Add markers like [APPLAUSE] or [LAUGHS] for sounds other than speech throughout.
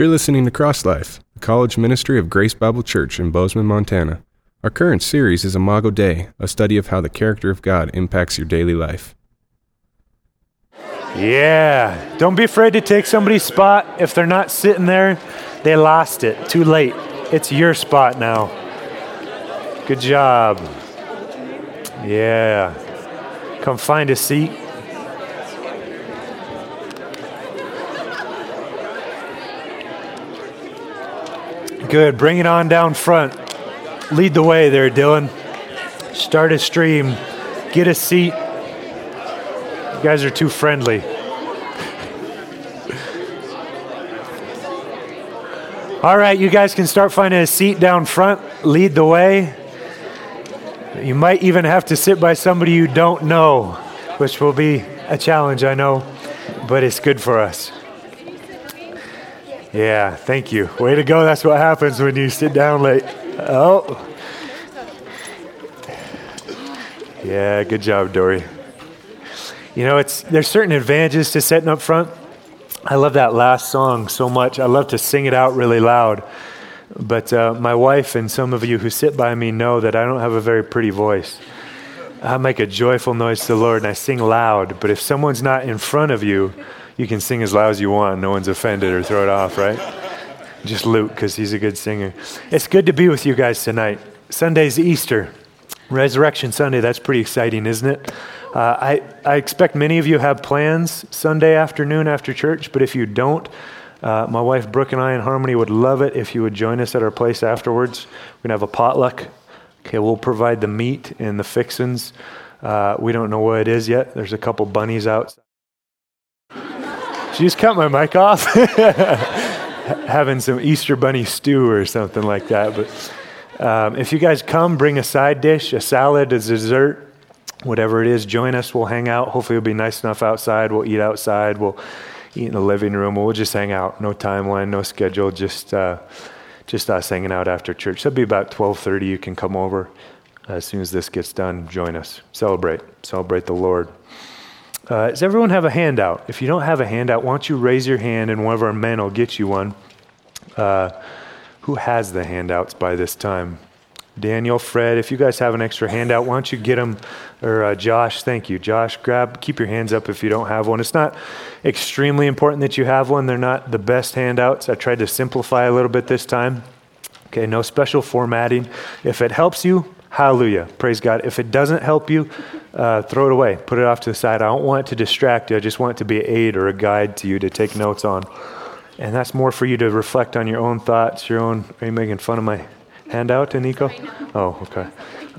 You're listening to Cross Life, the college ministry of Grace Bible Church in Bozeman, Montana. Our current series is Imago Dei, a study of how the character of God impacts your daily life. Yeah, don't be afraid to take somebody's spot. If they're not sitting there, they lost it. Too late. It's your spot now. Good job. Yeah. Come find a seat. Good. Bring it on down front. Lead the way there, Dylan. Start a stream. Get a seat. You guys are too friendly. [LAUGHS] All right, you guys can start finding a seat down front. Lead the way. You might even have to sit by somebody you don't know, which will be a challenge, I know, but it's good for us. Yeah, thank you. Way to go. That's what happens when you sit down late. Oh. Yeah, good job, Dory. You know, it's there's certain advantages to sitting up front. I love that last song so much. I love to sing it out really loud. But uh, my wife and some of you who sit by me know that I don't have a very pretty voice. I make a joyful noise to the Lord and I sing loud. But if someone's not in front of you, you can sing as loud as you want. No one's offended or throw it off, right? Just Luke, because he's a good singer. It's good to be with you guys tonight. Sunday's Easter, Resurrection Sunday. That's pretty exciting, isn't it? Uh, I, I expect many of you have plans Sunday afternoon after church, but if you don't, uh, my wife Brooke and I in Harmony would love it if you would join us at our place afterwards. We're going to have a potluck. Okay, we'll provide the meat and the fixins. Uh, we don't know what it is yet. There's a couple bunnies out. She just cut my mic off. [LAUGHS] Having some Easter bunny stew or something like that. But um, if you guys come, bring a side dish, a salad, a dessert, whatever it is. Join us. We'll hang out. Hopefully, it'll be nice enough outside. We'll eat outside. We'll eat in the living room. We'll just hang out. No timeline, no schedule. Just uh, just us hanging out after church. It'll be about 12:30. You can come over as soon as this gets done. Join us. Celebrate. Celebrate the Lord. Uh, does everyone have a handout? If you don't have a handout, why don't you raise your hand and one of our men will get you one. Uh, who has the handouts by this time? Daniel, Fred, if you guys have an extra handout, why don't you get them? Or uh, Josh, thank you. Josh, grab, keep your hands up if you don't have one. It's not extremely important that you have one. They're not the best handouts. I tried to simplify a little bit this time. Okay, no special formatting. If it helps you, hallelujah. Praise God. If it doesn't help you, uh, throw it away. Put it off to the side. I don't want it to distract you. I just want it to be an aid or a guide to you to take notes on. And that's more for you to reflect on your own thoughts, your own. Are you making fun of my handout, Nico? Oh, okay.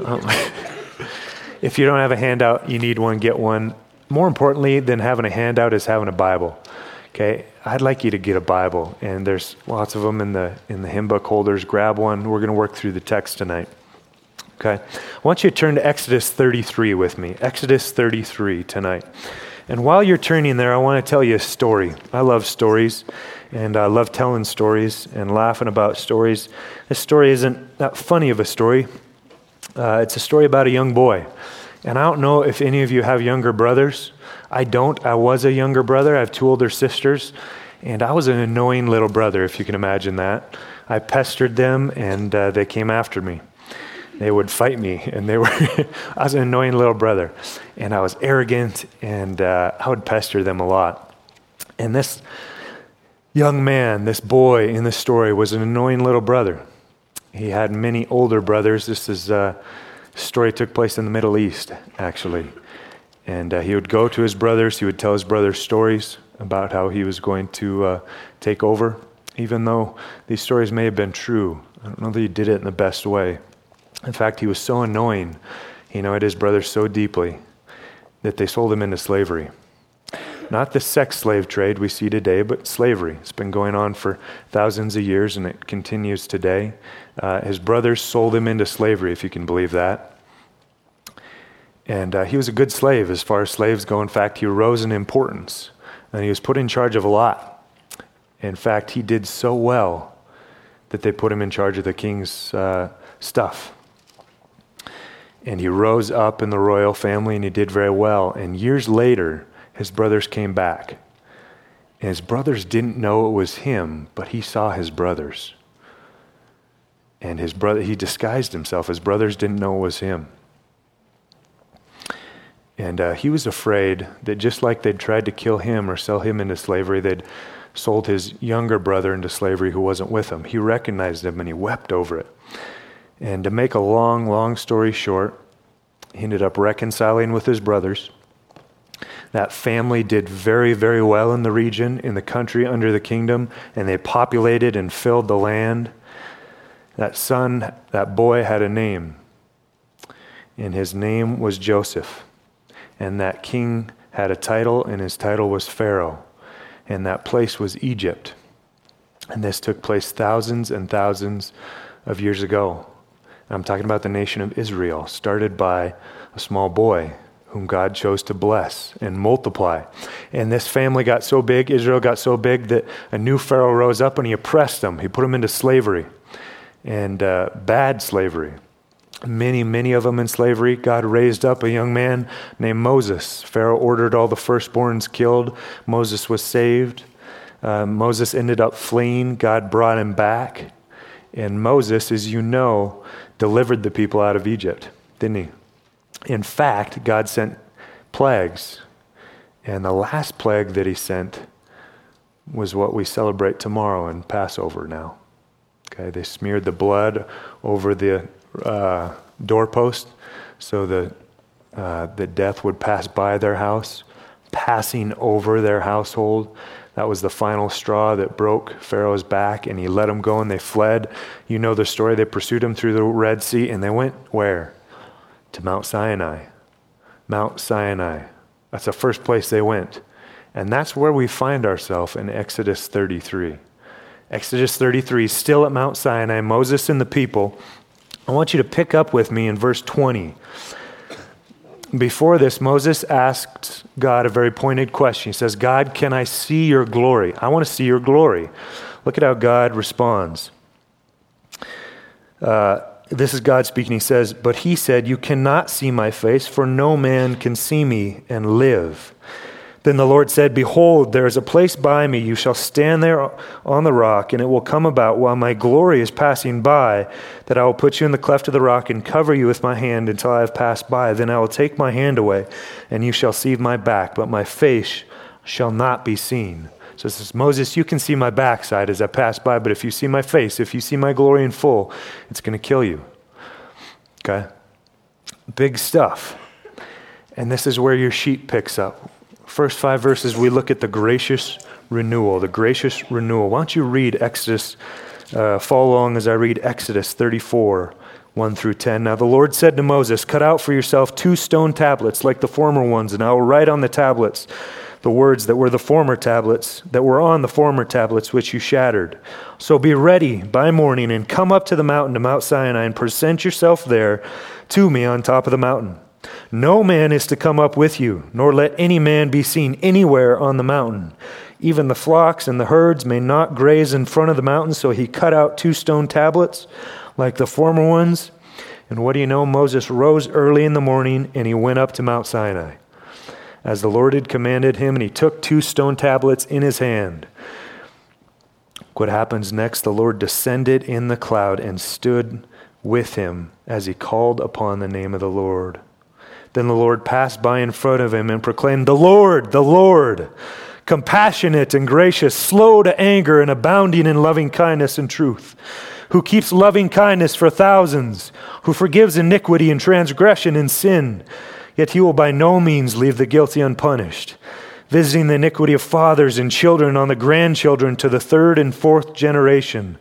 Um, [LAUGHS] if you don't have a handout, you need one, get one. More importantly than having a handout is having a Bible. Okay, I'd like you to get a Bible, and there's lots of them in the in the hymn book holders. Grab one. We're going to work through the text tonight. Okay, I want you to turn to Exodus 33 with me. Exodus 33 tonight. And while you're turning there, I want to tell you a story. I love stories, and I love telling stories and laughing about stories. This story isn't that funny of a story. Uh, it's a story about a young boy. And I don't know if any of you have younger brothers. I don't. I was a younger brother. I have two older sisters. And I was an annoying little brother, if you can imagine that. I pestered them, and uh, they came after me. They would fight me, and they were. [LAUGHS] I was an annoying little brother, and I was arrogant, and uh, I would pester them a lot. And this young man, this boy in the story, was an annoying little brother. He had many older brothers. This is uh, story took place in the Middle East, actually. And uh, he would go to his brothers. He would tell his brothers stories about how he was going to uh, take over, even though these stories may have been true. I don't know that he did it in the best way. In fact, he was so annoying. He annoyed his brothers so deeply that they sold him into slavery. Not the sex slave trade we see today, but slavery. It's been going on for thousands of years and it continues today. Uh, his brothers sold him into slavery, if you can believe that. And uh, he was a good slave as far as slaves go. In fact, he rose in importance and he was put in charge of a lot. In fact, he did so well that they put him in charge of the king's uh, stuff. And he rose up in the royal family and he did very well. And years later, his brothers came back. And his brothers didn't know it was him, but he saw his brothers. And his brother, he disguised himself. His brothers didn't know it was him. And uh, he was afraid that just like they'd tried to kill him or sell him into slavery, they'd sold his younger brother into slavery who wasn't with him. He recognized him and he wept over it. And to make a long, long story short, he ended up reconciling with his brothers. That family did very, very well in the region, in the country, under the kingdom, and they populated and filled the land. That son, that boy had a name, and his name was Joseph. And that king had a title, and his title was Pharaoh. And that place was Egypt. And this took place thousands and thousands of years ago. I'm talking about the nation of Israel, started by a small boy whom God chose to bless and multiply. And this family got so big, Israel got so big, that a new Pharaoh rose up and he oppressed them. He put them into slavery and uh, bad slavery many, many of them in slavery. God raised up a young man named Moses. Pharaoh ordered all the firstborns killed. Moses was saved. Uh, Moses ended up fleeing. God brought him back. And Moses, as you know, delivered the people out of Egypt, didn't he? In fact, God sent plagues. And the last plague that he sent was what we celebrate tomorrow in Passover now. Okay, they smeared the blood over the uh, doorpost so that, uh, that death would pass by their house, passing over their household. That was the final straw that broke Pharaoh's back, and he let them go, and they fled. You know the story. They pursued him through the Red Sea, and they went where? To Mount Sinai. Mount Sinai. That's the first place they went. And that's where we find ourselves in Exodus 33. Exodus 33, still at Mount Sinai, Moses and the people I want you to pick up with me in verse 20. Before this, Moses asked God a very pointed question. He says, God, can I see your glory? I want to see your glory. Look at how God responds. Uh, this is God speaking. He says, But he said, You cannot see my face, for no man can see me and live. Then the Lord said, Behold, there is a place by me. You shall stand there on the rock, and it will come about while my glory is passing by that I will put you in the cleft of the rock and cover you with my hand until I have passed by. Then I will take my hand away, and you shall see my back, but my face shall not be seen. So says, Moses, you can see my backside as I pass by, but if you see my face, if you see my glory in full, it's going to kill you. Okay? Big stuff. And this is where your sheet picks up first five verses, we look at the gracious renewal. The gracious renewal. Why don't you read Exodus, uh, follow along as I read Exodus 34, 1 through 10. Now the Lord said to Moses, Cut out for yourself two stone tablets like the former ones, and I will write on the tablets the words that were the former tablets, that were on the former tablets which you shattered. So be ready by morning and come up to the mountain to Mount Sinai and present yourself there to me on top of the mountain. No man is to come up with you, nor let any man be seen anywhere on the mountain. Even the flocks and the herds may not graze in front of the mountain. So he cut out two stone tablets like the former ones. And what do you know? Moses rose early in the morning and he went up to Mount Sinai, as the Lord had commanded him, and he took two stone tablets in his hand. What happens next? The Lord descended in the cloud and stood with him as he called upon the name of the Lord. Then the Lord passed by in front of him and proclaimed, The Lord, the Lord, compassionate and gracious, slow to anger, and abounding in loving kindness and truth, who keeps loving kindness for thousands, who forgives iniquity and transgression and sin. Yet he will by no means leave the guilty unpunished, visiting the iniquity of fathers and children on the grandchildren to the third and fourth generation.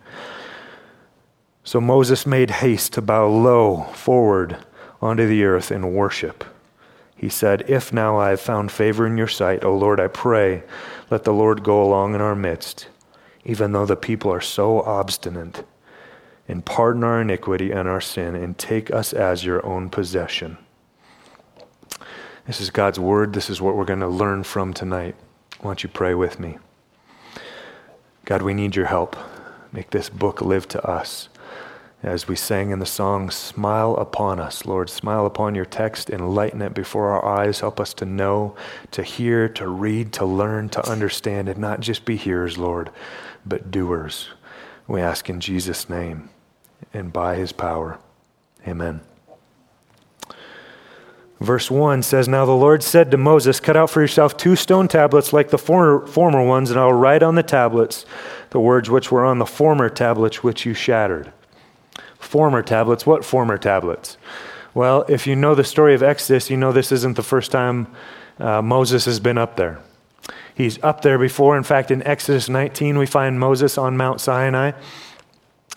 So Moses made haste to bow low forward onto the earth in worship. He said, If now I have found favor in your sight, O Lord, I pray, let the Lord go along in our midst, even though the people are so obstinate, and pardon our iniquity and our sin, and take us as your own possession. This is God's word. This is what we're going to learn from tonight. Why don't you pray with me? God, we need your help. Make this book live to us as we sang in the song, Smile upon us, Lord. Smile upon your text, enlighten it before our eyes. Help us to know, to hear, to read, to learn, to understand, and not just be hearers, Lord, but doers. We ask in Jesus' name and by his power. Amen. Verse 1 says, Now the Lord said to Moses, Cut out for yourself two stone tablets like the former, former ones, and I will write on the tablets the words which were on the former tablets which you shattered former tablets. What former tablets? Well, if you know the story of Exodus, you know this isn't the first time uh, Moses has been up there. He's up there before. In fact, in Exodus 19, we find Moses on Mount Sinai.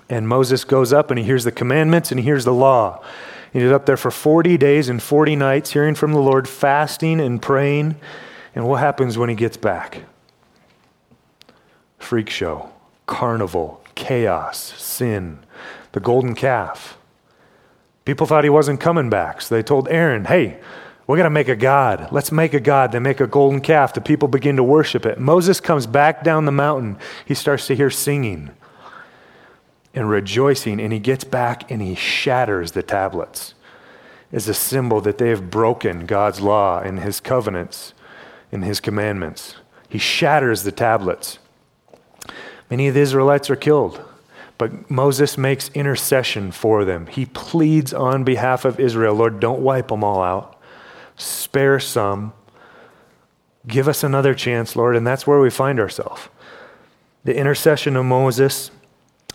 And Moses goes up and he hears the commandments and he hears the law. He's up there for 40 days and 40 nights, hearing from the Lord, fasting and praying. And what happens when he gets back? Freak show, carnival, chaos, sin, the golden calf. People thought he wasn't coming back, so they told Aaron, hey, we're going to make a God. Let's make a God. They make a golden calf. The people begin to worship it. Moses comes back down the mountain. He starts to hear singing and rejoicing, and he gets back and he shatters the tablets as a symbol that they have broken God's law and his covenants and his commandments. He shatters the tablets. Many of the Israelites are killed. But Moses makes intercession for them. He pleads on behalf of Israel Lord, don't wipe them all out, spare some. Give us another chance, Lord. And that's where we find ourselves. The intercession of Moses,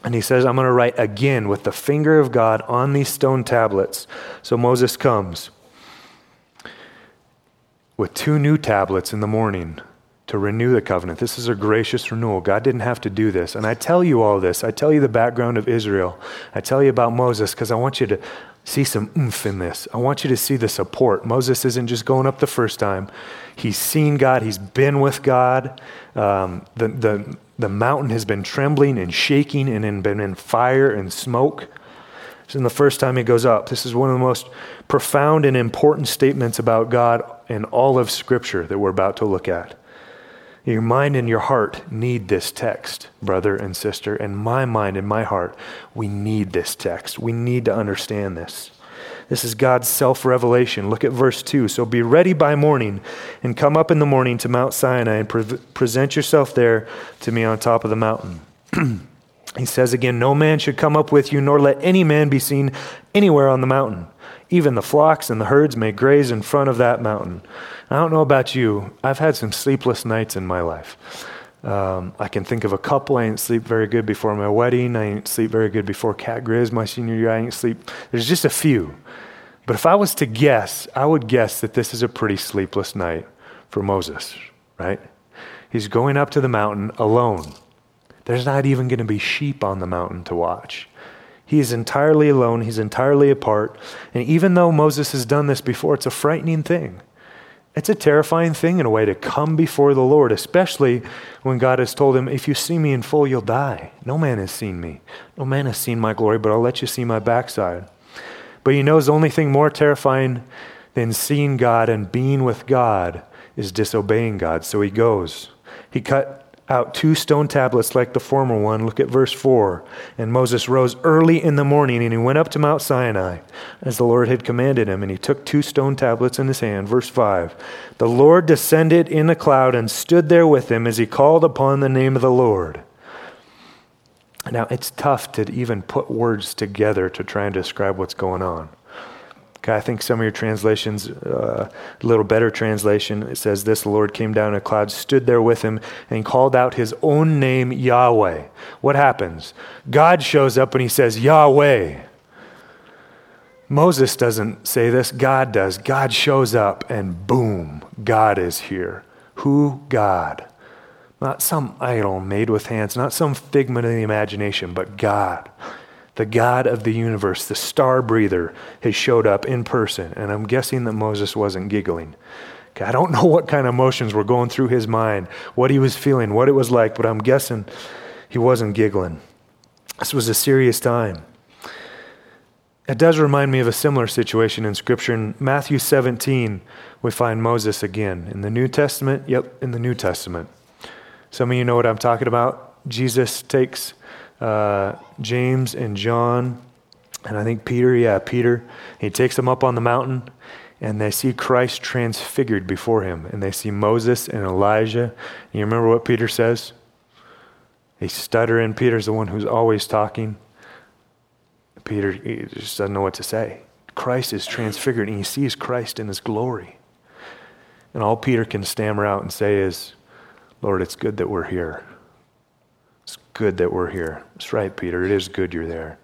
and he says, I'm going to write again with the finger of God on these stone tablets. So Moses comes with two new tablets in the morning to renew the covenant. This is a gracious renewal. God didn't have to do this. And I tell you all this. I tell you the background of Israel. I tell you about Moses because I want you to see some oomph in this. I want you to see the support. Moses isn't just going up the first time, he's seen God, he's been with God. Um, the, the, the mountain has been trembling and shaking and in, been in fire and smoke. This is the first time he goes up. This is one of the most profound and important statements about God in all of Scripture that we're about to look at. Your mind and your heart need this text, brother and sister. And my mind and my heart, we need this text. We need to understand this. This is God's self revelation. Look at verse 2. So be ready by morning and come up in the morning to Mount Sinai and pre- present yourself there to me on top of the mountain. [CLEARS THROAT] he says again, No man should come up with you, nor let any man be seen anywhere on the mountain. Even the flocks and the herds may graze in front of that mountain. I don't know about you. I've had some sleepless nights in my life. Um, I can think of a couple. I didn't sleep very good before my wedding. I didn't sleep very good before Cat Griz, my senior year. I didn't sleep. There's just a few. But if I was to guess, I would guess that this is a pretty sleepless night for Moses, right? He's going up to the mountain alone. There's not even going to be sheep on the mountain to watch. He is entirely alone, he's entirely apart. And even though Moses has done this before, it's a frightening thing. It's a terrifying thing in a way to come before the Lord, especially when God has told him, If you see me in full, you'll die. No man has seen me. No man has seen my glory, but I'll let you see my backside. But he knows the only thing more terrifying than seeing God and being with God is disobeying God. So he goes. He cut out two stone tablets like the former one. Look at verse 4. And Moses rose early in the morning and he went up to Mount Sinai as the Lord had commanded him. And he took two stone tablets in his hand. Verse 5. The Lord descended in a cloud and stood there with him as he called upon the name of the Lord. Now, it's tough to even put words together to try and describe what's going on. Okay, I think some of your translations, uh, a little better translation, it says this The Lord came down in a cloud, stood there with him, and called out his own name, Yahweh. What happens? God shows up and he says, Yahweh. Moses doesn't say this, God does. God shows up, and boom, God is here. Who? God. Not some idol made with hands, not some figment of the imagination, but God the God of the universe, the star breather, has showed up in person. And I'm guessing that Moses wasn't giggling. I don't [LAUGHS] know what kind of emotions were going through his mind, what he was feeling, what it was like, but I'm guessing he wasn't giggling. This was a serious time. It does remind me of a similar situation in Scripture. In Matthew 17, we find Moses again. In the New Testament, yep, in the New Testament. Some of you know what I'm talking about. Jesus takes uh, James and John And I think Peter, yeah, Peter, he takes them up on the mountain and they see Christ transfigured before him. And they see Moses and Elijah. You remember what Peter says? They stutter, and Peter's the one who's always talking. Peter just doesn't know what to say. Christ is transfigured, and he sees Christ in his glory. And all Peter can stammer out and say is, Lord, it's good that we're here. Good that we're here. That's right, Peter. It is good you're there.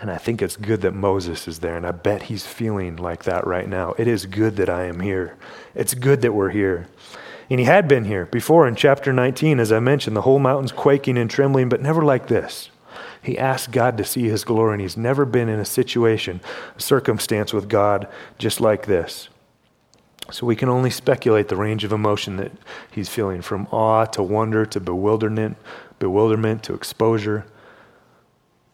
And I think it's good that Moses is there. And I bet he's feeling like that right now. It is good that I am here. It's good that we're here. And he had been here before in chapter 19, as I mentioned, the whole mountain's quaking and trembling, but never like this. He asked God to see his glory, and he's never been in a situation, a circumstance with God just like this. So we can only speculate the range of emotion that he's feeling from awe to wonder to bewilderment, bewilderment to exposure.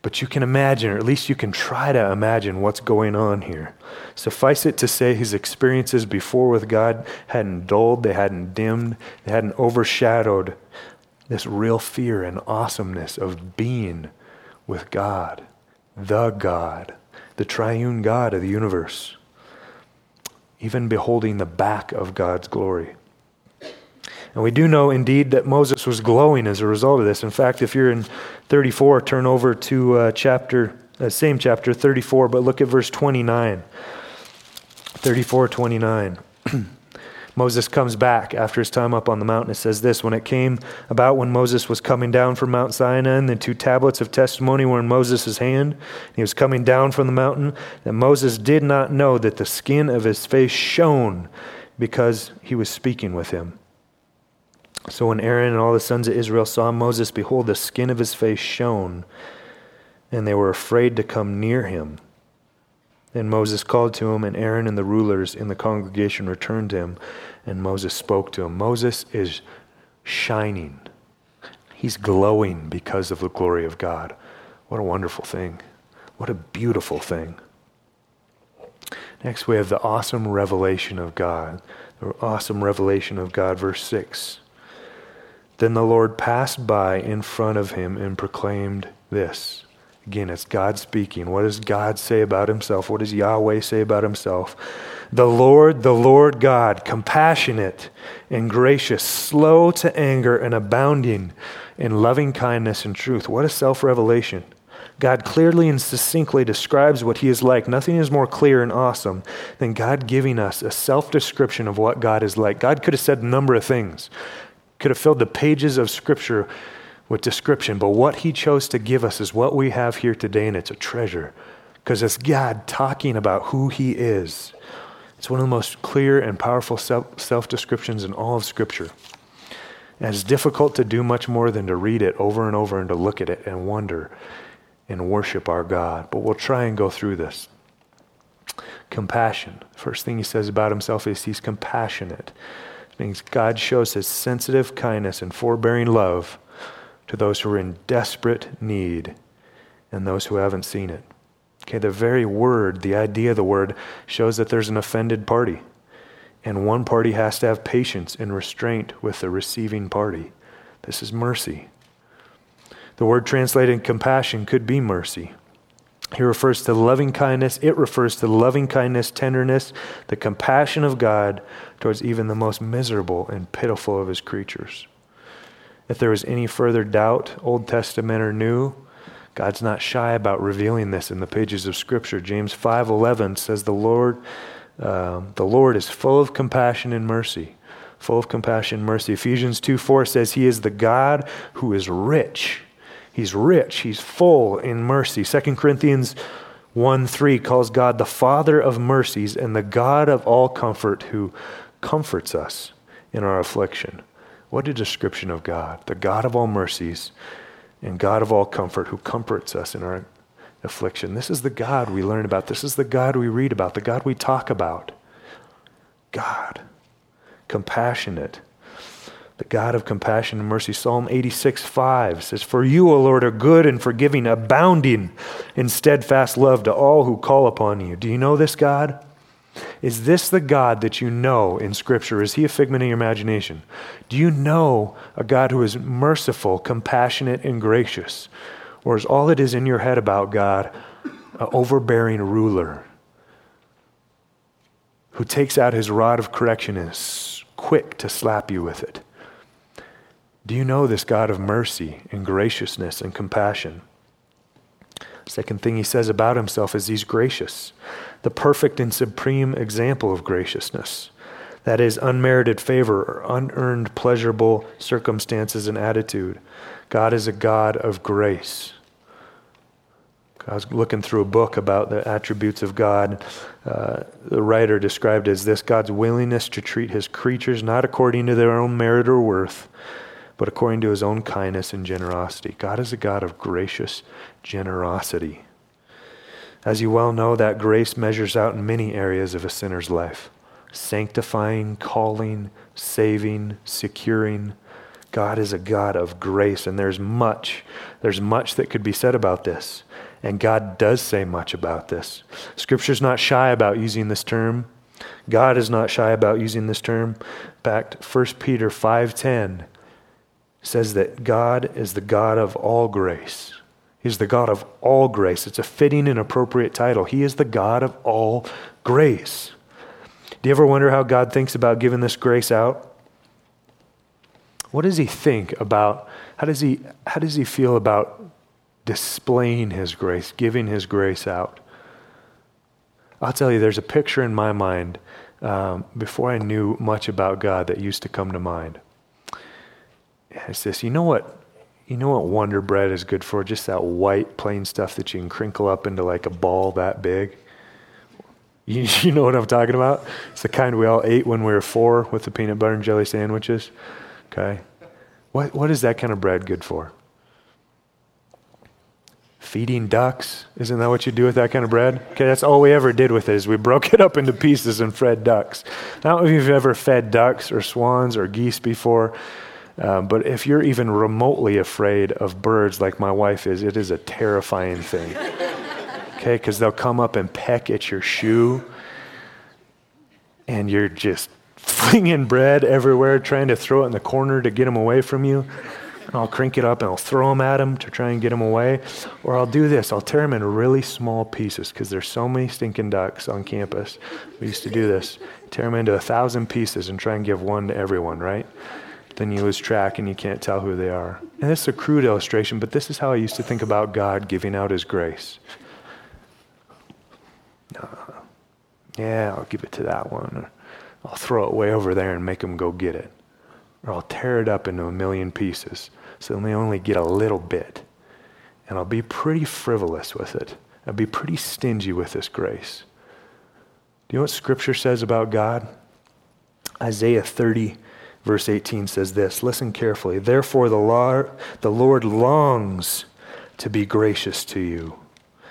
But you can imagine, or at least you can try to imagine what's going on here. Suffice it to say, his experiences before with God hadn't dulled, they hadn't dimmed, they hadn't overshadowed this real fear and awesomeness of being with God, the God, the triune God of the universe, even beholding the back of God's glory. And we do know indeed that Moses was glowing as a result of this. In fact, if you're in 34, turn over to uh, chapter, uh, same chapter, 34, but look at verse 29. 34, 29. [CLEARS THROAT] Moses comes back after his time up on the mountain. It says this When it came about when Moses was coming down from Mount Sinai, and the two tablets of testimony were in Moses' hand, he was coming down from the mountain, that Moses did not know that the skin of his face shone because he was speaking with him. So when Aaron and all the sons of Israel saw Moses, behold, the skin of his face shone, and they were afraid to come near him. And Moses called to him, and Aaron and the rulers in the congregation returned to him, and Moses spoke to him. Moses is shining. He's glowing because of the glory of God. What a wonderful thing. What a beautiful thing. Next, we have the awesome revelation of God. The awesome revelation of God, verse 6. Then the Lord passed by in front of him and proclaimed this Again, it's God speaking. What does God say about himself? What does Yahweh say about himself? The Lord, the Lord God, compassionate and gracious, slow to anger, and abounding in loving kindness and truth. What a self revelation. God clearly and succinctly describes what he is like. Nothing is more clear and awesome than God giving us a self description of what God is like. God could have said a number of things, could have filled the pages of Scripture with description, but what he chose to give us is what we have here today, and it's a treasure because it's God talking about who he is. It's one of the most clear and powerful self descriptions in all of Scripture. And it's difficult to do much more than to read it over and over and to look at it and wonder and worship our God. But we'll try and go through this. Compassion. First thing he says about himself is he's compassionate. Means God shows his sensitive kindness and forbearing love to those who are in desperate need and those who haven't seen it. Okay, the very word, the idea of the word, shows that there's an offended party. And one party has to have patience and restraint with the receiving party. This is mercy. The word translated compassion could be mercy. He refers to loving kindness. It refers to loving kindness, tenderness, the compassion of God towards even the most miserable and pitiful of his creatures. If there was any further doubt, Old Testament or New, God's not shy about revealing this in the pages of Scripture. James 5:11 says, "The Lord, uh, the Lord is full of compassion and mercy, full of compassion and mercy." Ephesians 2:4 says, "He is the God who is rich. He's rich. He's full in mercy." 2 Corinthians 1:3 calls God the Father of mercies and the God of all comfort, who comforts us in our affliction. What a description of God, the God of all mercies and God of all comfort who comforts us in our affliction. This is the God we learn about. This is the God we read about, the God we talk about. God, compassionate, the God of compassion and mercy. Psalm 86 5 says, For you, O Lord, are good and forgiving, abounding in steadfast love to all who call upon you. Do you know this God? Is this the God that you know in Scripture? Is he a figment of your imagination? Do you know a God who is merciful, compassionate, and gracious? Or is all that is in your head about God an overbearing ruler who takes out his rod of correction and is quick to slap you with it. Do you know this God of mercy and graciousness and compassion? Second thing he says about himself is he's gracious, the perfect and supreme example of graciousness. That is unmerited favor or unearned pleasurable circumstances and attitude. God is a God of grace. I was looking through a book about the attributes of God. Uh, the writer described as this God's willingness to treat his creatures not according to their own merit or worth, but according to his own kindness and generosity. God is a God of gracious generosity. As you well know, that grace measures out in many areas of a sinner's life sanctifying, calling, saving, securing. God is a God of grace, and there's much, there's much that could be said about this. And God does say much about this. Scripture's not shy about using this term. God is not shy about using this term. In fact, 1 Peter 5:10 says that God is the God of all grace. He's the God of all grace. It's a fitting and appropriate title. He is the God of all grace. Do you ever wonder how God thinks about giving this grace out? What does he think about how does he how does he feel about displaying his grace, giving his grace out? I'll tell you, there's a picture in my mind um, before I knew much about God that used to come to mind. It's this, you know what? You know what Wonder Bread is good for? Just that white, plain stuff that you can crinkle up into like a ball that big. You, [LAUGHS] you know what I'm talking about? It's the kind we all ate when we were four with the peanut butter and jelly sandwiches. Okay. What, what is that kind of bread good for? Feeding ducks? Isn't that what you do with that kind of bread? Okay, that's all we ever did with it is we [LAUGHS] broke it up into pieces and fed ducks. I don't know if you've ever fed ducks or swans or geese before. Um, but if you're even remotely afraid of birds like my wife is, it is a terrifying thing. [LAUGHS] okay, because they'll come up and peck at your shoe, and you're just flinging bread everywhere, trying to throw it in the corner to get them away from you. And I'll crank it up and I'll throw them at them to try and get them away. Or I'll do this I'll tear them into really small pieces because there's so many stinking ducks on campus. We used to do this tear them into a thousand pieces and try and give one to everyone, right? Then you lose track and you can't tell who they are. And this is a crude illustration, but this is how I used to think about God giving out His grace. Yeah, I'll give it to that one. I'll throw it way over there and make them go get it. Or I'll tear it up into a million pieces so they only get a little bit. And I'll be pretty frivolous with it. I'll be pretty stingy with this grace. Do you know what Scripture says about God? Isaiah 30, Verse 18 says this listen carefully. Therefore, the Lord, the Lord longs to be gracious to you.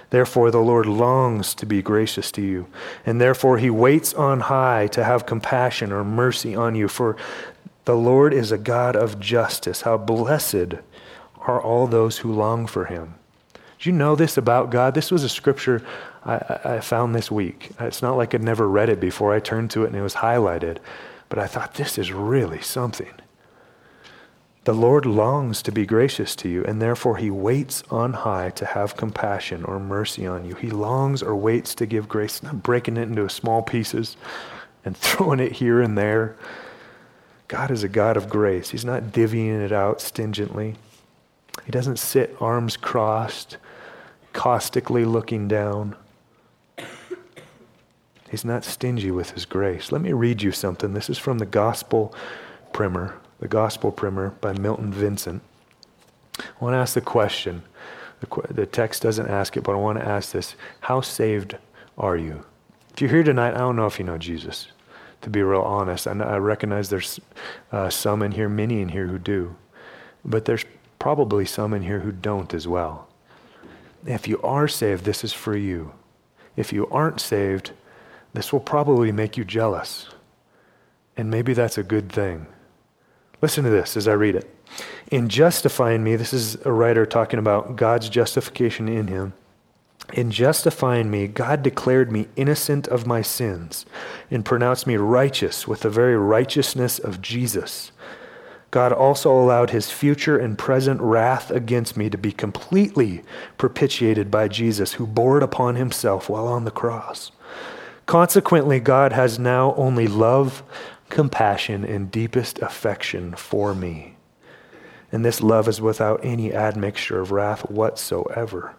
Therefore, the Lord longs to be gracious to you. And therefore, he waits on high to have compassion or mercy on you. For the Lord is a God of justice. How blessed are all those who long for him. Do you know this about God? This was a scripture I, I found this week. It's not like I'd never read it before. I turned to it and it was highlighted. But I thought, this is really something. The Lord longs to be gracious to you, and therefore he waits on high to have compassion or mercy on you. He longs or waits to give grace, not breaking it into small pieces and [LAUGHS] throwing it here and there. God is a God of grace. He's not divvying it out stingently. He doesn't sit arms crossed, caustically looking down. He's not stingy with his grace. Let me read you something. This is from the Gospel Primer, the Gospel Primer by Milton Vincent. I want to ask the question. The, the text doesn't ask it, but I want to ask this How saved are you? If you're here tonight, I don't know if you know Jesus, to be real honest. I, I recognize there's uh, some in here, many in here who do, but there's probably some in here who don't as well. If you are saved, this is for you. If you aren't saved, this will probably make you jealous. And maybe that's a good thing. Listen to this as I read it. In justifying me, this is a writer talking about God's justification in him. In justifying me, God declared me innocent of my sins and pronounced me righteous with the very righteousness of Jesus. God also allowed his future and present wrath against me to be completely propitiated by Jesus, who bore it upon himself while on the cross. Consequently, God has now only love, compassion, and deepest affection for me. And this love is without any admixture of wrath whatsoever.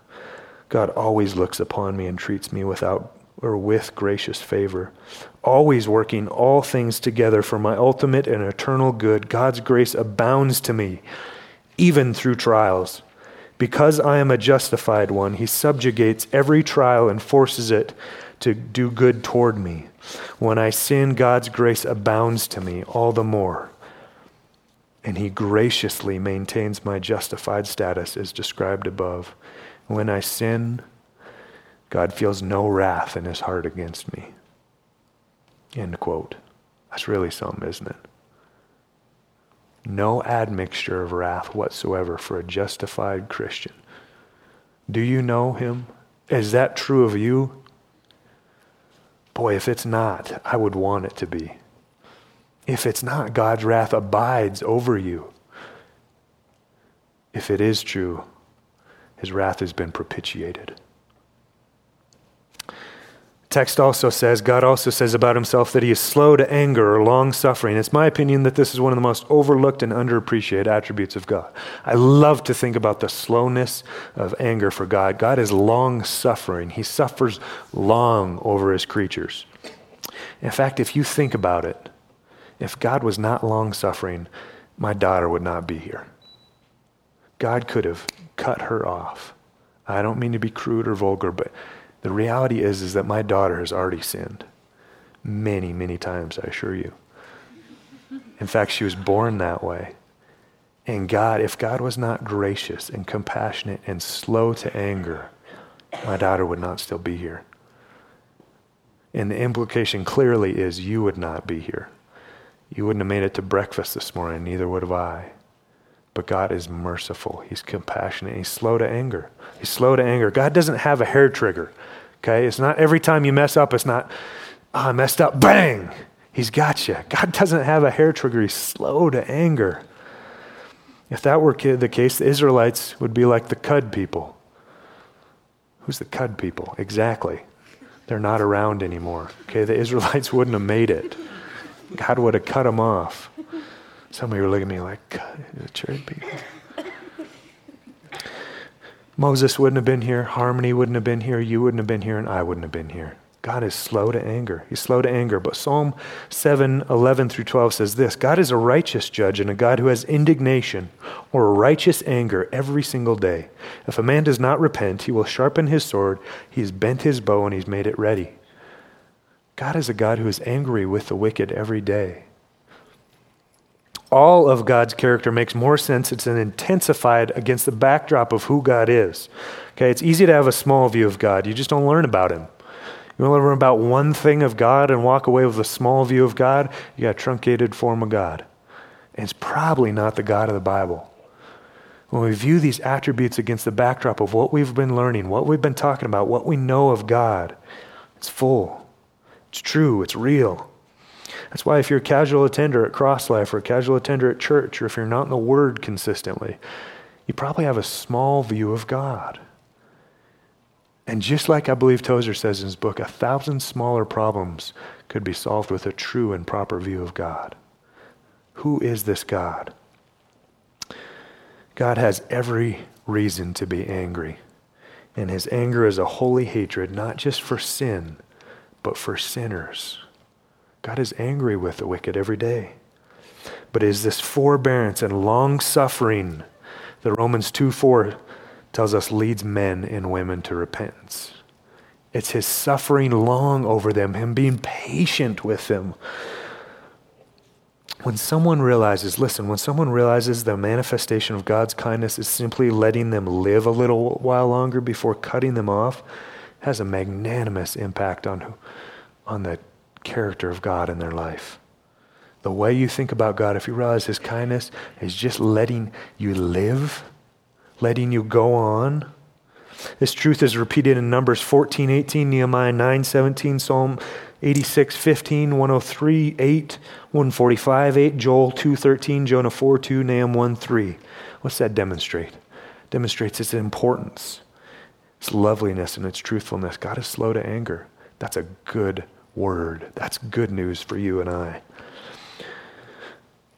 God always looks upon me and treats me without or with gracious favor, always working all things together for my ultimate and eternal good. God's grace abounds to me, even through trials. Because I am a justified one, he subjugates every trial and forces it to do good toward me. When I sin, God's grace abounds to me all the more. And he graciously maintains my justified status as described above. When I sin, God feels no wrath in his heart against me. End quote. That's really something, isn't it? No admixture of wrath whatsoever for a justified Christian. Do you know him? Is that true of you? Boy, if it's not, I would want it to be. If it's not, God's wrath abides over you. If it is true, his wrath has been propitiated. Text also says, God also says about himself that he is slow to anger or long suffering. It's my opinion that this is one of the most overlooked and underappreciated attributes of God. I love to think about the slowness of anger for God. God is long suffering, he suffers long over his creatures. In fact, if you think about it, if God was not long suffering, my daughter would not be here. God could have cut her off. I don't mean to be crude or vulgar, but the reality is, is that my daughter has already sinned many, many times, I assure you. In fact, she was born that way. And God, if God was not gracious and compassionate and slow to anger, my daughter would not still be here. And the implication clearly is you would not be here. You wouldn't have made it to breakfast this morning, neither would have I. But God is merciful. He's compassionate. He's slow to anger. He's slow to anger. God doesn't have a hair trigger. Okay? It's not every time you mess up, it's not, oh, I messed up, bang! He's got you. God doesn't have a hair trigger. He's slow to anger. If that were the case, the Israelites would be like the Cud people. Who's the Cud people? Exactly. They're not around anymore. Okay, the Israelites [LAUGHS] wouldn't have made it. God would have cut them off. Some of you are looking at me like, the church people. Moses wouldn't have been here, Harmony wouldn't have been here, you wouldn't have been here, and I wouldn't have been here. God is slow to anger. He's slow to anger. But Psalm 7 11 through 12 says this God is a righteous judge and a God who has indignation or righteous anger every single day. If a man does not repent, he will sharpen his sword, he's bent his bow, and he's made it ready. God is a God who is angry with the wicked every day all of God's character makes more sense. It's an intensified against the backdrop of who God is. Okay, it's easy to have a small view of God. You just don't learn about Him. You to learn about one thing of God and walk away with a small view of God, you got a truncated form of God. And it's probably not the God of the Bible. When we view these attributes against the backdrop of what we've been learning, what we've been talking about, what we know of God, it's full, it's true, it's real. That's why if you're a casual attender at Cross Life or a casual attender at church, or if you're not in the Word consistently, you probably have a small view of God. And just like I believe Tozer says in his book, a thousand smaller problems could be solved with a true and proper view of God. Who is this God? God has every reason to be angry. And his anger is a holy hatred, not just for sin, but for sinners. God is angry with the wicked every day. But it is this forbearance and long suffering that Romans 2 4 tells us leads men and women to repentance. It's his suffering long over them, him being patient with them. When someone realizes, listen, when someone realizes the manifestation of God's kindness is simply letting them live a little while longer before cutting them off, has a magnanimous impact on, on the character of God in their life. The way you think about God, if you realize His kindness is just letting you live, letting you go on. This truth is repeated in Numbers 14, 18, Nehemiah 9, 17, Psalm 86, 15, 103, 8, 145, 8, Joel 2, 13, Jonah 4, 2, Nahum 1, 3. What's that demonstrate? Demonstrates its importance, its loveliness, and its truthfulness. God is slow to anger. That's a good word. That's good news for you and I.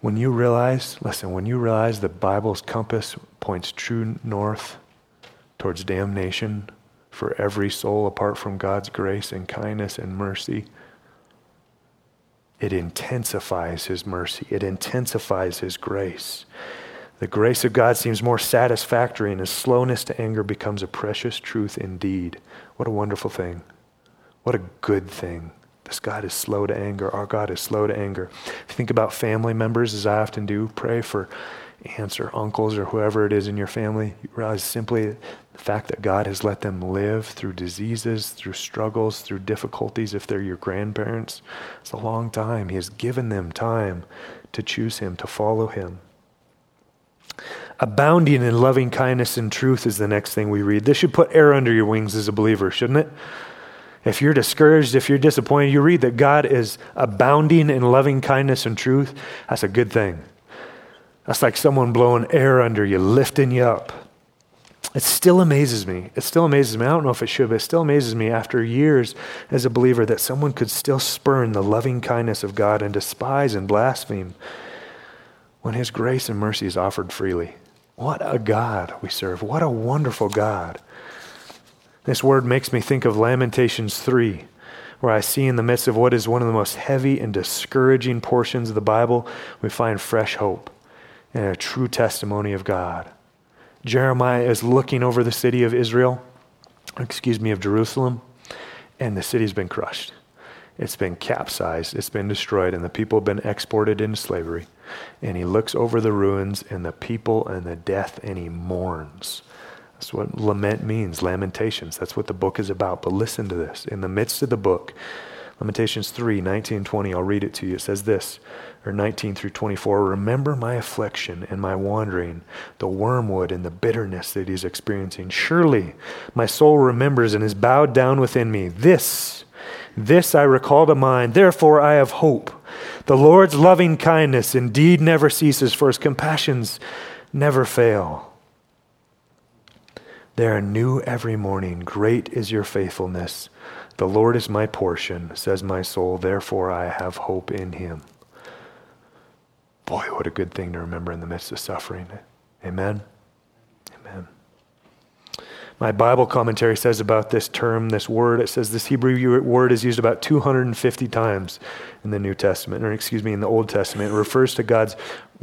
When you realize, listen, when you realize the Bible's compass points true north towards damnation for every soul apart from God's grace and kindness and mercy, it intensifies His mercy, it intensifies His grace. The grace of God seems more satisfactory, and His slowness to anger becomes a precious truth indeed. What a wonderful thing. What a good thing. This God is slow to anger. Our God is slow to anger. If you think about family members, as I often do, pray for aunts or uncles or whoever it is in your family. You realize simply the fact that God has let them live through diseases, through struggles, through difficulties, if they're your grandparents. It's a long time. He has given them time to choose Him, to follow Him. Abounding in loving kindness and truth is the next thing we read. This should put air under your wings as a believer, shouldn't it? If you're discouraged, if you're disappointed, you read that God is abounding in loving kindness and truth. That's a good thing. That's like someone blowing air under you, lifting you up. It still amazes me. It still amazes me. I don't know if it should, but it still amazes me after years as a believer that someone could still spurn the loving kindness of God and despise and blaspheme when His grace and mercy is offered freely. What a God we serve. What a wonderful God. This word makes me think of Lamentations 3, where I see in the midst of what is one of the most heavy and discouraging portions of the Bible, we find fresh hope and a true testimony of God. Jeremiah is looking over the city of Israel, excuse me, of Jerusalem, and the city's been crushed. It's been capsized, it's been destroyed, and the people have been exported into slavery. And he looks over the ruins and the people and the death, and he mourns. That's what lament means, lamentations. That's what the book is about. But listen to this. In the midst of the book, Lamentations 3 19 20, I'll read it to you. It says this, or 19 through 24 Remember my affliction and my wandering, the wormwood and the bitterness that he's experiencing. Surely my soul remembers and is bowed down within me. This, this I recall to mind. Therefore I have hope. The Lord's loving kindness indeed never ceases, for his compassions never fail. They are new every morning. Great is your faithfulness. The Lord is my portion, says my soul. Therefore, I have hope in him. Boy, what a good thing to remember in the midst of suffering. Amen. My Bible commentary says about this term, this word, it says this Hebrew word is used about 250 times in the New Testament, or excuse me, in the Old Testament. It refers to God's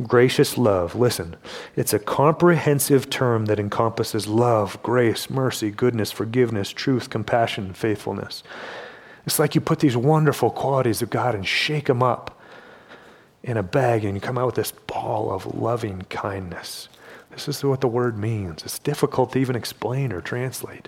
gracious love. Listen, it's a comprehensive term that encompasses love, grace, mercy, goodness, forgiveness, truth, compassion, faithfulness. It's like you put these wonderful qualities of God and shake them up in a bag, and you come out with this ball of loving kindness this is what the word means. It's difficult to even explain or translate.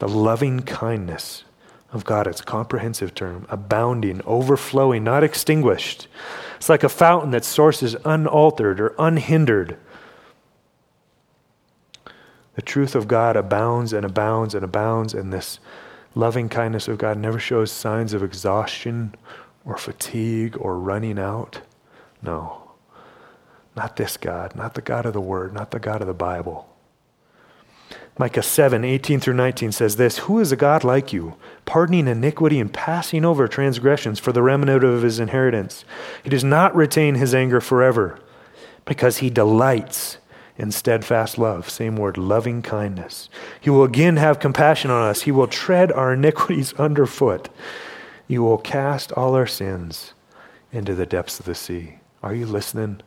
The loving kindness of God, it's a comprehensive term, abounding, overflowing, not extinguished. It's like a fountain that sources unaltered or unhindered. The truth of God abounds and abounds and abounds, and this loving kindness of God never shows signs of exhaustion or fatigue or running out. No. Not this God, not the God of the Word, not the God of the Bible. Micah 7, 18 through 19 says this Who is a God like you, pardoning iniquity and passing over transgressions for the remnant of his inheritance? He does not retain his anger forever, because he delights in steadfast love. Same word, loving kindness. He will again have compassion on us. He will tread our iniquities underfoot. He will cast all our sins into the depths of the sea. Are you listening?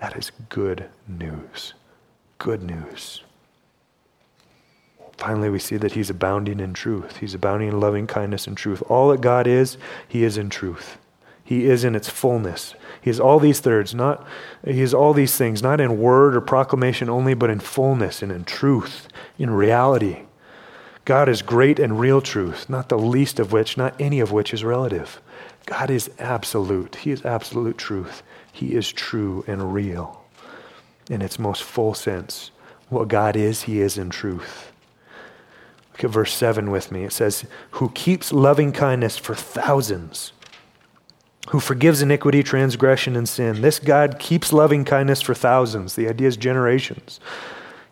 That is good news. Good news. Finally, we see that he's abounding in truth. He's abounding in loving kindness and truth. All that God is, he is in truth. He is in its fullness. He is all these thirds, not he is all these things, not in word or proclamation only, but in fullness and in truth, in reality. God is great and real truth, not the least of which, not any of which is relative. God is absolute. He is absolute truth. He is true and real in its most full sense. What God is, He is in truth. Look at verse 7 with me. It says, Who keeps loving kindness for thousands, who forgives iniquity, transgression, and sin. This God keeps loving kindness for thousands. The idea is generations.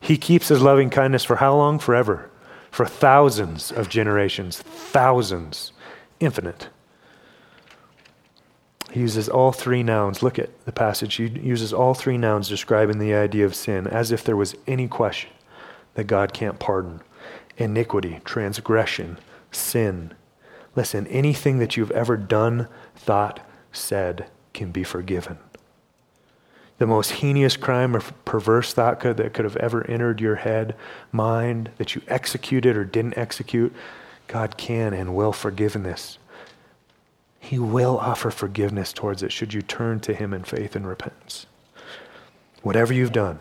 He keeps his loving kindness for how long? Forever. For thousands of generations. Thousands. Infinite. He uses all three nouns. Look at the passage. He uses all three nouns describing the idea of sin as if there was any question that God can't pardon iniquity, transgression, sin. Listen, anything that you've ever done, thought, said can be forgiven. The most heinous crime or perverse thought could, that could have ever entered your head, mind, that you executed or didn't execute, God can and will forgive in this. He will offer forgiveness towards it should you turn to Him in faith and repentance. Whatever you've done,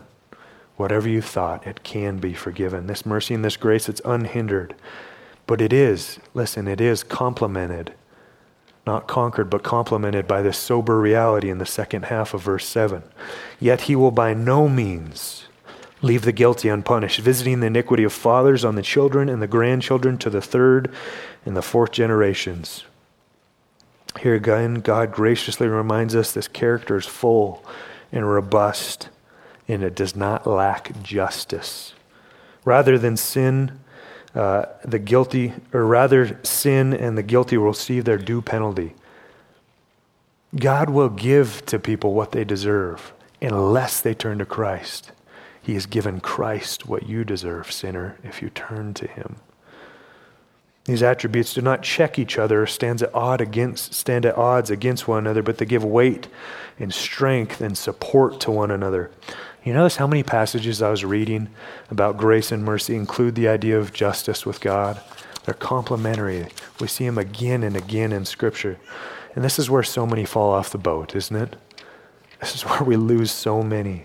Whatever you've thought, it can be forgiven. This mercy and this grace, it's unhindered. But it is, listen, it is complemented, not conquered, but complemented by this sober reality in the second half of verse 7. Yet he will by no means leave the guilty unpunished, visiting the iniquity of fathers on the children and the grandchildren to the third and the fourth generations. Here again, God graciously reminds us this character is full and robust and it does not lack justice. Rather than sin, uh, the guilty, or rather, sin and the guilty will receive their due penalty. God will give to people what they deserve unless they turn to Christ. He has given Christ what you deserve, sinner, if you turn to Him. These attributes do not check each other or at, odd against, stand at odds against one another, but they give weight and strength and support to one another. You notice how many passages I was reading about grace and mercy include the idea of justice with God? They're complementary. We see them again and again in Scripture. And this is where so many fall off the boat, isn't it? This is where we lose so many.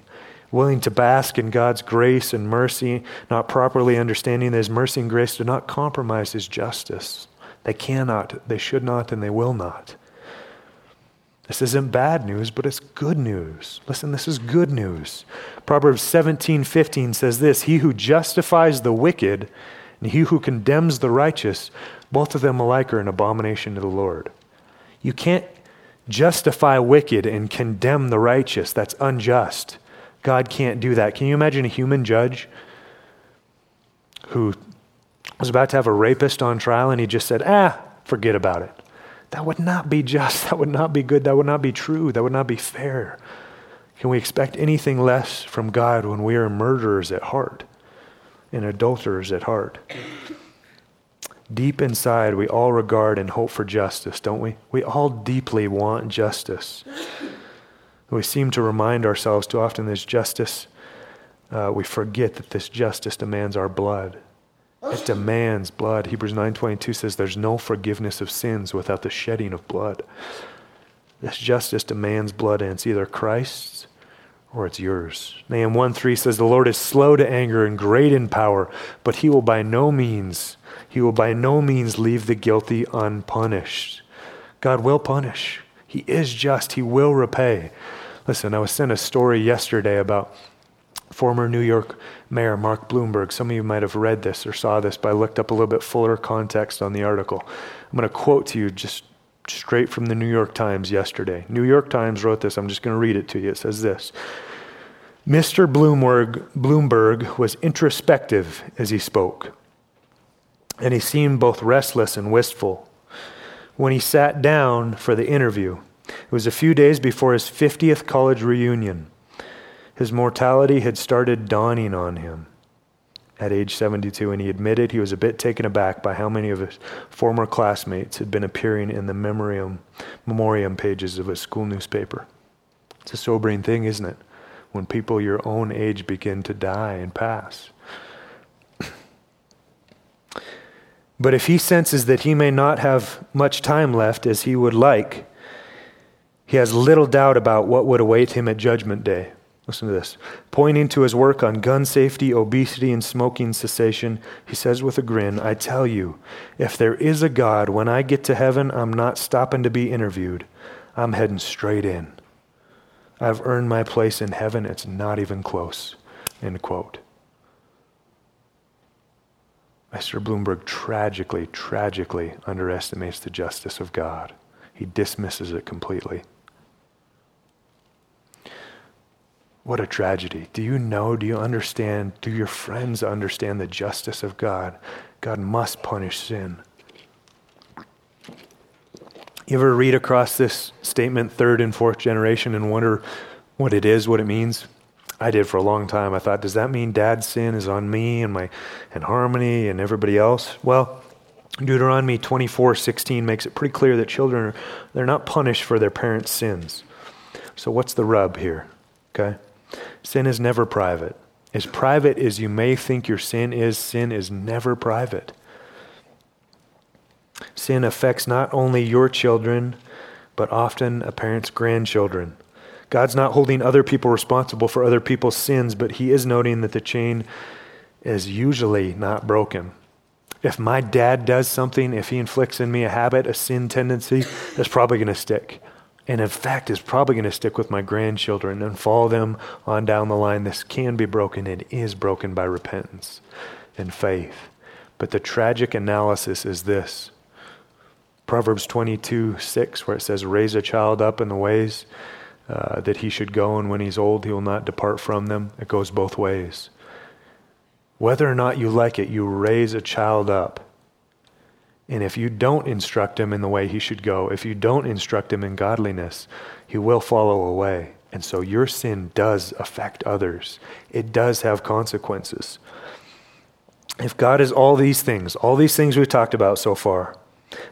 Willing to bask in God's grace and mercy, not properly understanding that His mercy and grace do not compromise His justice. They cannot, they should not, and they will not. This isn't bad news, but it's good news. Listen, this is good news. Proverbs 17, 15 says this He who justifies the wicked and he who condemns the righteous, both of them alike are an abomination to the Lord. You can't justify wicked and condemn the righteous. That's unjust. God can't do that. Can you imagine a human judge who was about to have a rapist on trial and he just said, ah, forget about it? That would not be just. That would not be good. That would not be true. That would not be fair. Can we expect anything less from God when we are murderers at heart and adulterers at heart? Deep inside, we all regard and hope for justice, don't we? We all deeply want justice. We seem to remind ourselves too often this justice, uh, we forget that this justice demands our blood. It demands blood. Hebrews 9:22 says there's no forgiveness of sins without the shedding of blood. This justice demands blood and it's either Christ's or it's yours. Nahum 1:3 says the Lord is slow to anger and great in power, but he will by no means he will by no means leave the guilty unpunished. God will punish. He is just. He will repay. Listen, I was sent a story yesterday about former New York Mayor Mark Bloomberg. Some of you might have read this or saw this, but I looked up a little bit fuller context on the article. I'm going to quote to you just straight from the New York Times yesterday. New York Times wrote this. I'm just going to read it to you. It says this Mr. Bloomberg, Bloomberg was introspective as he spoke, and he seemed both restless and wistful. When he sat down for the interview, it was a few days before his 50th college reunion. His mortality had started dawning on him at age 72, and he admitted he was a bit taken aback by how many of his former classmates had been appearing in the memoriam, memoriam pages of his school newspaper. It's a sobering thing, isn't it? When people your own age begin to die and pass. But if he senses that he may not have much time left as he would like, he has little doubt about what would await him at Judgment Day. Listen to this. Pointing to his work on gun safety, obesity, and smoking cessation, he says with a grin, I tell you, if there is a God, when I get to heaven, I'm not stopping to be interviewed. I'm heading straight in. I've earned my place in heaven. It's not even close. End quote. Mr. Bloomberg tragically, tragically underestimates the justice of God. He dismisses it completely. What a tragedy. Do you know, do you understand, do your friends understand the justice of God? God must punish sin. You ever read across this statement, third and fourth generation, and wonder what it is, what it means? I did for a long time. I thought, does that mean dad's sin is on me and my and Harmony and everybody else? Well, Deuteronomy 24:16 makes it pretty clear that children are they're not punished for their parents' sins. So what's the rub here? Okay? Sin is never private. As private as you may think your sin is, sin is never private. Sin affects not only your children, but often a parent's grandchildren. God's not holding other people responsible for other people's sins, but He is noting that the chain is usually not broken. If my dad does something, if he inflicts in me a habit, a sin tendency, that's probably going to stick. And in fact, is probably going to stick with my grandchildren and follow them on down the line. This can be broken. It is broken by repentance and faith. But the tragic analysis is this Proverbs 22 6, where it says, Raise a child up in the ways uh, that he should go, and when he's old, he will not depart from them. It goes both ways. Whether or not you like it, you raise a child up. And if you don't instruct him in the way he should go, if you don't instruct him in godliness, he will follow away. And so your sin does affect others, it does have consequences. If God is all these things, all these things we've talked about so far,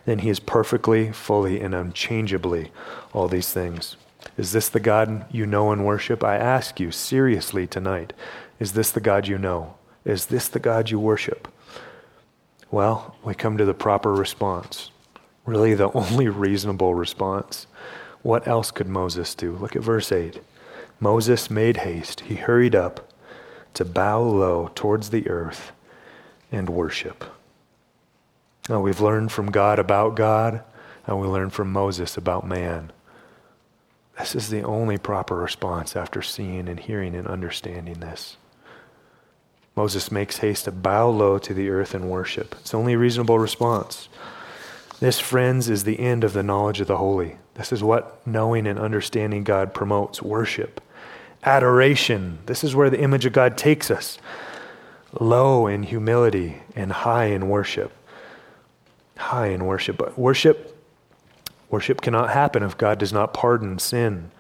then he is perfectly, fully, and unchangeably all these things. Is this the God you know and worship? I ask you seriously tonight. Is this the God you know? Is this the God you worship? Well, we come to the proper response. Really, the [LAUGHS] only reasonable response. What else could Moses do? Look at verse 8. Moses made haste. He hurried up to bow low towards the earth and worship. Now, we've learned from God about God, and we learned from Moses about man. This is the only proper response after seeing and hearing and understanding this. Moses makes haste to bow low to the earth and worship. It's only reasonable response. This, friends, is the end of the knowledge of the holy. This is what knowing and understanding God promotes worship. Adoration. This is where the image of God takes us. Low in humility and high in worship. High in worship. But worship Worship cannot happen if God does not pardon sin.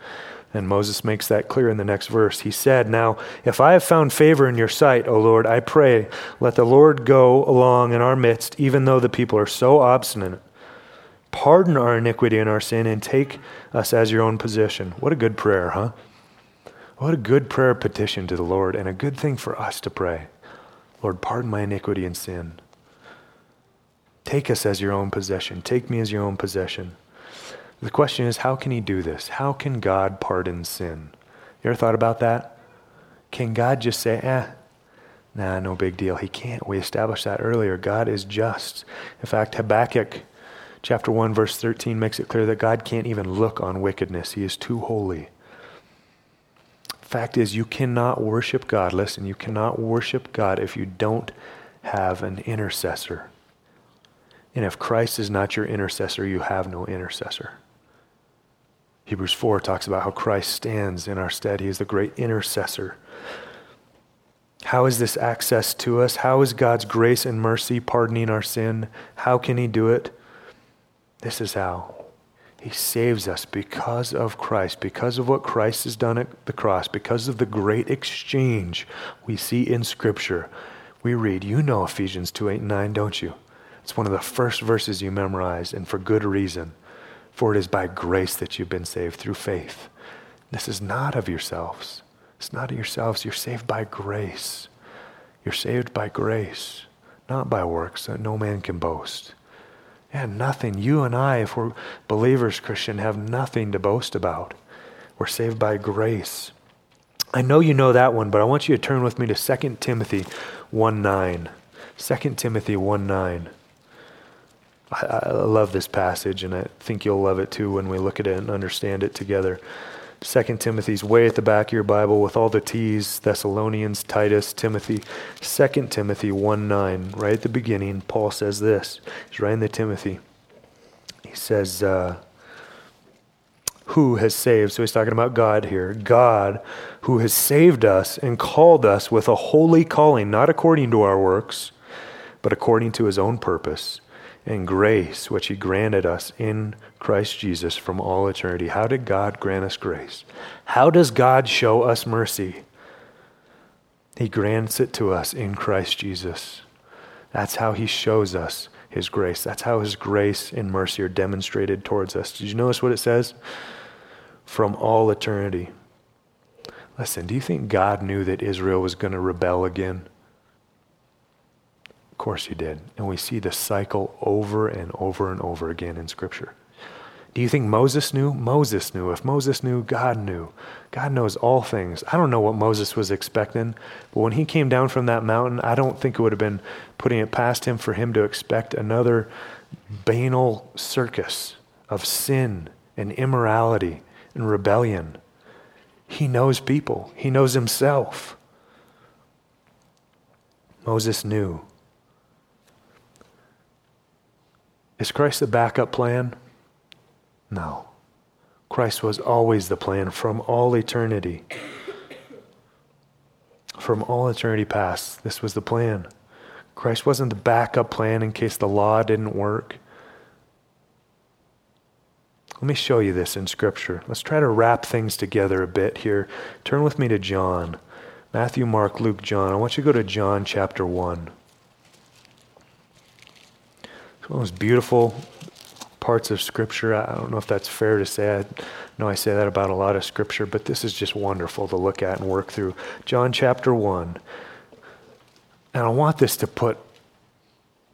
And Moses makes that clear in the next verse. He said, Now, if I have found favor in your sight, O Lord, I pray, let the Lord go along in our midst, even though the people are so obstinate. Pardon our iniquity and our sin, and take us as your own possession. What a good prayer, huh? What a good prayer petition to the Lord, and a good thing for us to pray. Lord, pardon my iniquity and sin. Take us as your own possession. Take me as your own possession. The question is, how can he do this? How can God pardon sin? You ever thought about that? Can God just say, eh, nah, no big deal? He can't. We established that earlier. God is just. In fact, Habakkuk chapter 1, verse 13 makes it clear that God can't even look on wickedness, He is too holy. Fact is, you cannot worship God. Listen, you cannot worship God if you don't have an intercessor. And if Christ is not your intercessor, you have no intercessor. Hebrews 4 talks about how Christ stands in our stead. He is the great intercessor. How is this access to us? How is God's grace and mercy pardoning our sin? How can He do it? This is how. He saves us because of Christ, because of what Christ has done at the cross, because of the great exchange we see in Scripture. We read, you know Ephesians 2 8 and 9, don't you? It's one of the first verses you memorize, and for good reason. For it is by grace that you've been saved through faith. This is not of yourselves. It's not of yourselves. You're saved by grace. You're saved by grace, not by works that no man can boast. And nothing. You and I, if we're believers, Christian, have nothing to boast about. We're saved by grace. I know you know that one, but I want you to turn with me to 2 Timothy 1 9. 2 Timothy 1 9. I, I love this passage, and I think you'll love it too when we look at it and understand it together. 2 Timothy's way at the back of your Bible with all the T's Thessalonians, Titus, Timothy. 2 Timothy 1 9, right at the beginning, Paul says this. He's writing to Timothy. He says, uh, Who has saved? So he's talking about God here. God, who has saved us and called us with a holy calling, not according to our works, but according to his own purpose and grace which he granted us in Christ Jesus from all eternity. How did God grant us grace? How does God show us mercy? He grants it to us in Christ Jesus. That's how he shows us his grace. That's how his grace and mercy are demonstrated towards us. Did you notice what it says? From all eternity. Listen, do you think God knew that Israel was going to rebel again? Of course he did. And we see the cycle over and over and over again in Scripture. Do you think Moses knew? Moses knew. If Moses knew, God knew. God knows all things. I don't know what Moses was expecting, but when he came down from that mountain, I don't think it would have been putting it past him for him to expect another banal circus of sin and immorality and rebellion. He knows people, he knows himself. Moses knew. Is Christ the backup plan? No. Christ was always the plan from all eternity. From all eternity past, this was the plan. Christ wasn't the backup plan in case the law didn't work. Let me show you this in Scripture. Let's try to wrap things together a bit here. Turn with me to John. Matthew, Mark, Luke, John. I want you to go to John chapter 1. One of those beautiful parts of Scripture. I don't know if that's fair to say. I know I say that about a lot of Scripture, but this is just wonderful to look at and work through. John chapter 1. And I want this to put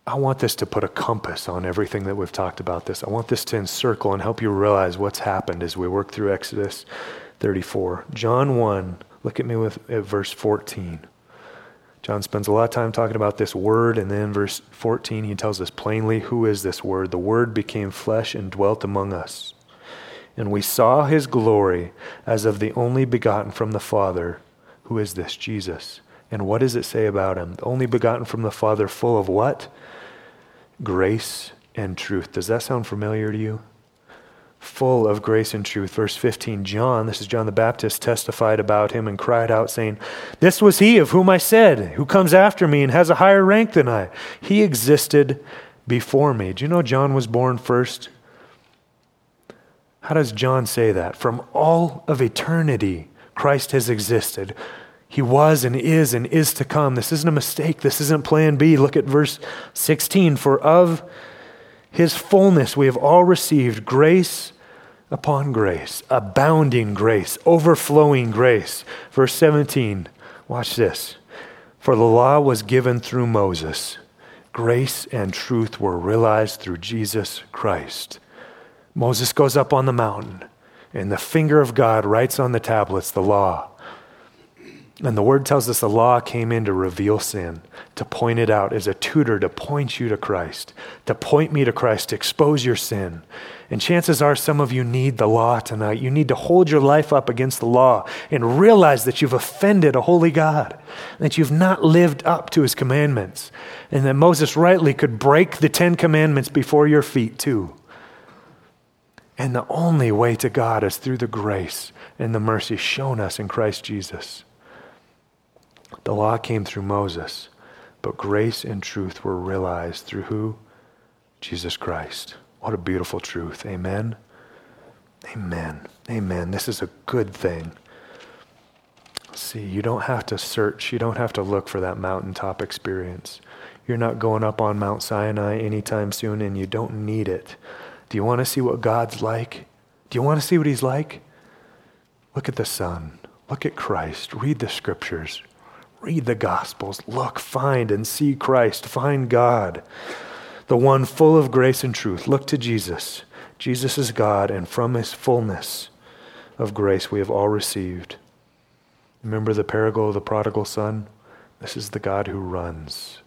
I want this to put a compass on everything that we've talked about this. I want this to encircle and help you realize what's happened as we work through Exodus 34. John 1, look at me with at verse 14. John spends a lot of time talking about this word, and then verse 14, he tells us plainly who is this word. The word became flesh and dwelt among us. And we saw his glory as of the only begotten from the Father. Who is this? Jesus. And what does it say about him? The only begotten from the Father, full of what? Grace and truth. Does that sound familiar to you? Full of grace and truth. Verse 15 John, this is John the Baptist, testified about him and cried out, saying, This was he of whom I said, who comes after me and has a higher rank than I. He existed before me. Do you know John was born first? How does John say that? From all of eternity, Christ has existed. He was and is and is to come. This isn't a mistake. This isn't plan B. Look at verse 16. For of his fullness we have all received grace upon grace, abounding grace, overflowing grace. Verse 17, watch this. For the law was given through Moses, grace and truth were realized through Jesus Christ. Moses goes up on the mountain, and the finger of God writes on the tablets the law. And the word tells us the law came in to reveal sin, to point it out as a tutor, to point you to Christ, to point me to Christ, to expose your sin. And chances are some of you need the law tonight. You need to hold your life up against the law and realize that you've offended a holy God, that you've not lived up to his commandments, and that Moses rightly could break the Ten Commandments before your feet, too. And the only way to God is through the grace and the mercy shown us in Christ Jesus. The law came through Moses, but grace and truth were realized through who? Jesus Christ. What a beautiful truth. Amen. Amen. Amen. This is a good thing. See, you don't have to search, you don't have to look for that mountaintop experience. You're not going up on Mount Sinai anytime soon, and you don't need it. Do you want to see what God's like? Do you want to see what He's like? Look at the Son. Look at Christ. Read the scriptures. Read the Gospels. Look, find, and see Christ. Find God, the one full of grace and truth. Look to Jesus. Jesus is God, and from his fullness of grace we have all received. Remember the parable of the prodigal son? This is the God who runs.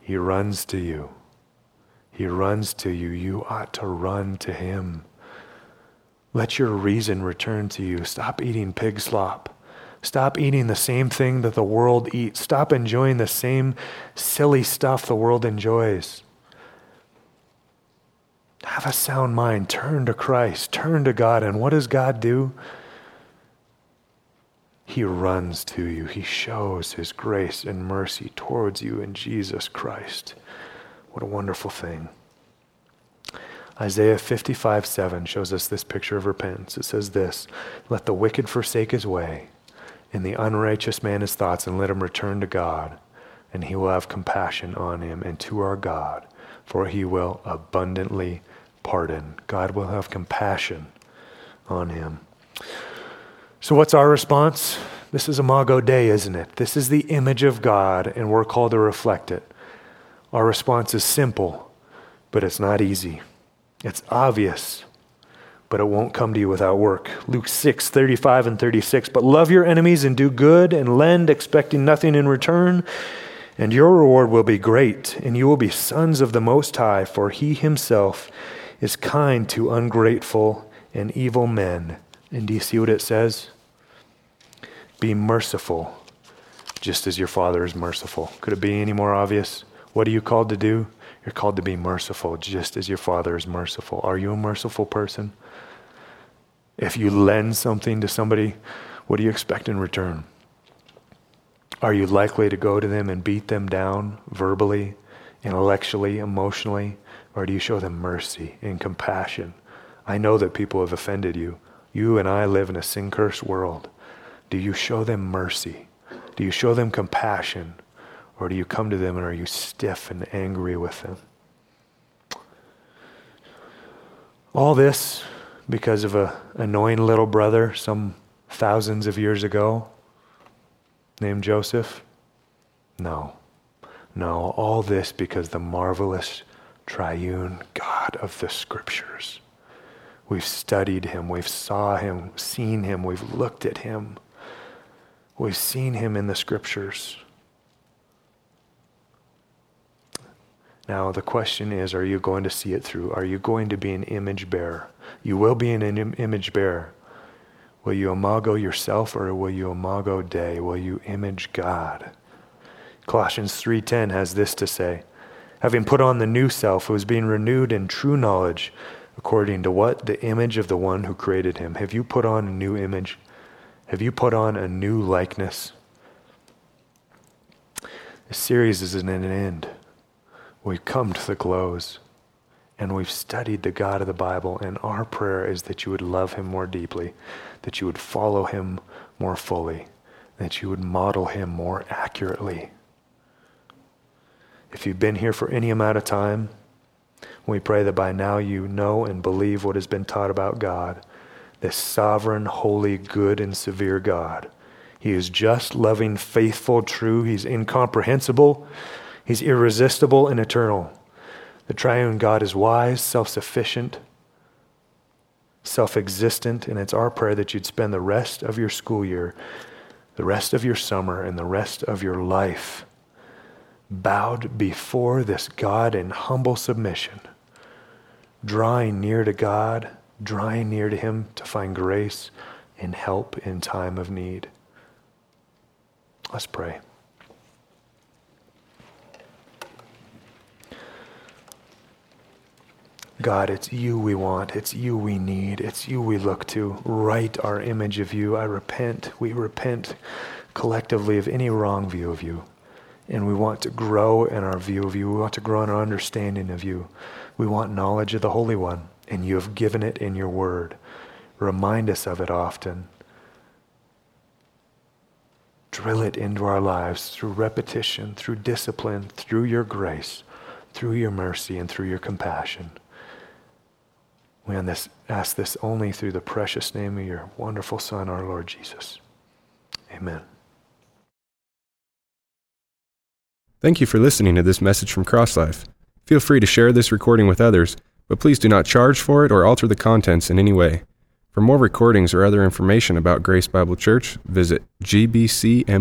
He runs to you. He runs to you. You ought to run to him. Let your reason return to you. Stop eating pig slop. Stop eating the same thing that the world eats. Stop enjoying the same silly stuff the world enjoys. Have a sound mind. Turn to Christ. Turn to God. And what does God do? He runs to you. He shows His grace and mercy towards you in Jesus Christ. What a wonderful thing. Isaiah 55 7 shows us this picture of repentance. It says this Let the wicked forsake his way, and the unrighteous man his thoughts, and let him return to God, and he will have compassion on him and to our God, for he will abundantly pardon. God will have compassion on him. So, what's our response? This is Imago Dei, isn't it? This is the image of God, and we're called to reflect it. Our response is simple, but it's not easy. It's obvious, but it won't come to you without work. Luke 6, 35 and 36. But love your enemies and do good and lend, expecting nothing in return, and your reward will be great, and you will be sons of the Most High, for he himself is kind to ungrateful and evil men. And do you see what it says? Be merciful, just as your Father is merciful. Could it be any more obvious? What are you called to do? You're called to be merciful, just as your Father is merciful. Are you a merciful person? If you lend something to somebody, what do you expect in return? Are you likely to go to them and beat them down verbally, intellectually, emotionally? Or do you show them mercy and compassion? I know that people have offended you. You and I live in a sin cursed world. Do you show them mercy? Do you show them compassion? Or do you come to them and are you stiff and angry with them? All this because of a annoying little brother some thousands of years ago named Joseph? No. No, all this because the marvelous triune God of the scriptures. We've studied him, we've saw him, seen him, we've looked at him. We've seen him in the scriptures. Now, the question is are you going to see it through? Are you going to be an image bearer? You will be an Im- image bearer. Will you imago yourself or will you imago Dei? Will you image God? Colossians 3:10 has this to say, having put on the new self who is being renewed in true knowledge according to what the image of the one who created him. Have you put on a new image? Have you put on a new likeness? This series is at an end. We've come to the close and we've studied the God of the Bible, and our prayer is that you would love him more deeply, that you would follow him more fully, that you would model him more accurately. If you've been here for any amount of time, we pray that by now you know and believe what has been taught about God, this sovereign, holy, good, and severe God. He is just, loving, faithful, true. He's incomprehensible. He's irresistible and eternal. The triune God is wise, self sufficient, self existent, and it's our prayer that you'd spend the rest of your school year, the rest of your summer, and the rest of your life bowed before this God in humble submission, drawing near to God, drawing near to Him to find grace and help in time of need. Let's pray. God, it's you we want. It's you we need. It's you we look to. Right our image of you. I repent. We repent collectively of any wrong view of you. And we want to grow in our view of you. We want to grow in our understanding of you. We want knowledge of the Holy One. And you have given it in your word. Remind us of it often. Drill it into our lives through repetition, through discipline, through your grace, through your mercy, and through your compassion. We ask this only through the precious name of your wonderful Son, our Lord Jesus. Amen. Thank you for listening to this message from CrossLife. Feel free to share this recording with others, but please do not charge for it or alter the contents in any way. For more recordings or other information about Grace Bible Church, visit gbcmt.org.